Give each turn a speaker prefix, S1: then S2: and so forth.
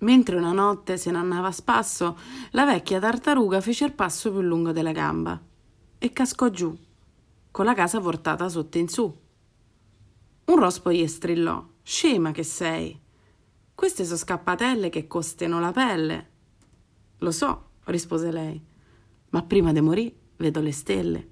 S1: Mentre una notte se ne andava a spasso, la vecchia tartaruga fece il passo più lungo della gamba e cascò giù, con la casa portata sotto in su. Un rospo gli strillò: Scema che sei! Queste sono scappatelle che costano la pelle. Lo so, rispose lei, ma prima di morire vedo le stelle.